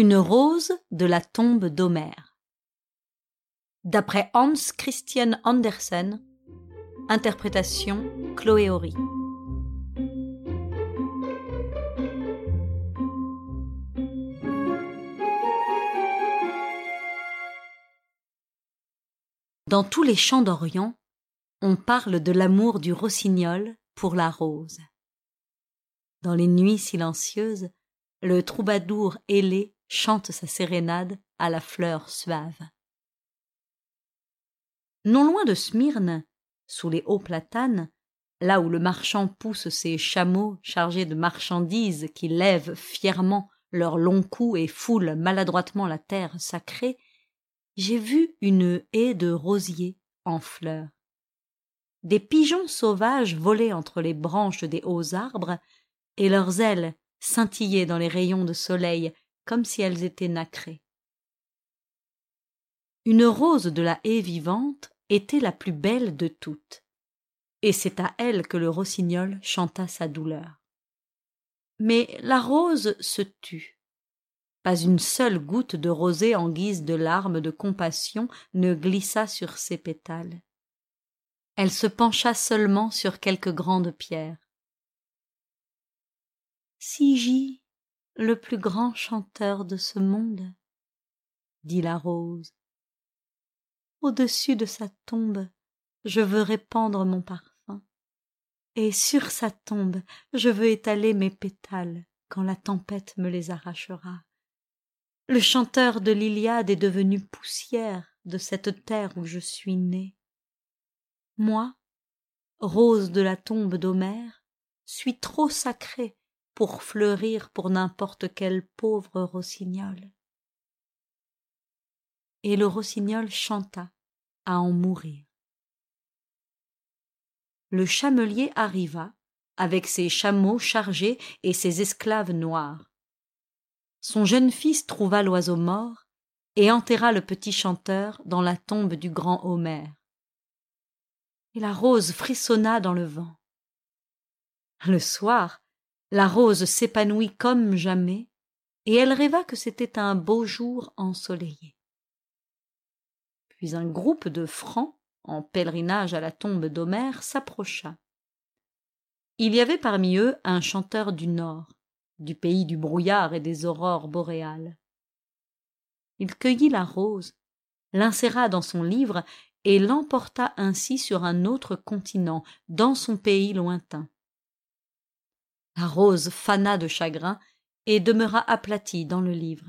Une rose de la tombe d'Homère. D'après Hans Christian Andersen, interprétation Chloé Horry. Dans tous les chants d'Orient, on parle de l'amour du rossignol pour la rose. Dans les nuits silencieuses, le troubadour ailé chante sa sérénade à la fleur suave. Non loin de Smyrne, sous les hauts platanes, là où le marchand pousse ses chameaux chargés de marchandises qui lèvent fièrement leurs longs coups et foulent maladroitement la terre sacrée, j'ai vu une haie de rosiers en fleurs. Des pigeons sauvages volaient entre les branches des hauts arbres, et leurs ailes scintillaient dans les rayons de soleil comme si elles étaient nacrées. Une rose de la haie vivante était la plus belle de toutes, et c'est à elle que le rossignol chanta sa douleur. Mais la rose se tut. Pas une seule goutte de rosée en guise de larmes de compassion ne glissa sur ses pétales. Elle se pencha seulement sur quelques grandes pierres. Si j'y le plus grand chanteur de ce monde dit la rose. Au-dessus de sa tombe je veux répandre mon parfum. Et sur sa tombe je veux étaler mes pétales quand la tempête me les arrachera. Le chanteur de l'Iliade est devenu poussière de cette terre où je suis né. Moi rose de la tombe d'homère suis trop sacrée pour fleurir pour n'importe quel pauvre rossignol. Et le rossignol chanta à en mourir. Le chamelier arriva avec ses chameaux chargés et ses esclaves noirs. Son jeune fils trouva l'oiseau mort et enterra le petit chanteur dans la tombe du grand homère. Et la rose frissonna dans le vent. Le soir la rose s'épanouit comme jamais et elle rêva que c'était un beau jour ensoleillé. Puis un groupe de francs en pèlerinage à la tombe d'homère s'approcha. Il y avait parmi eux un chanteur du nord du pays du brouillard et des aurores boréales. Il cueillit la rose l'inséra dans son livre et l'emporta ainsi sur un autre continent dans son pays lointain la rose fana de chagrin et demeura aplatie dans le livre.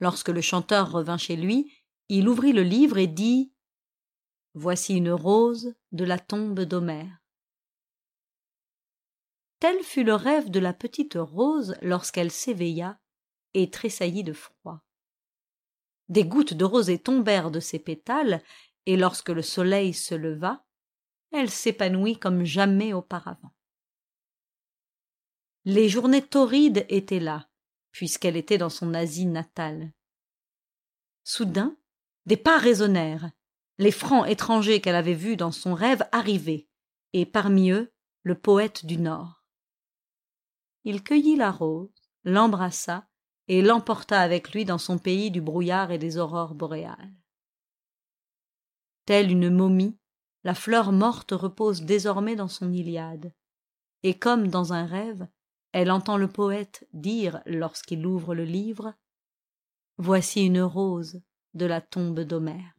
Lorsque le chanteur revint chez lui il ouvrit le livre et dit voici une rose de la tombe d'homère tel fut le rêve de la petite rose lorsqu'elle s'éveilla et tressaillit de froid. Des gouttes de rosée tombèrent de ses pétales et lorsque le soleil se leva elle s'épanouit comme jamais auparavant les journées torrides étaient là puisqu'elle était dans son asie natale. Soudain des pas résonnèrent. Les francs étrangers qu'elle avait vus dans son rêve arrivaient et parmi eux le poète du nord. Il cueillit la rose l'embrassa et l'emporta avec lui dans son pays du brouillard et des aurores boréales. Telle une momie la fleur morte repose désormais dans son iliade et comme dans un rêve elle entend le poète dire lorsqu'il ouvre le livre voici une rose de la tombe d'homère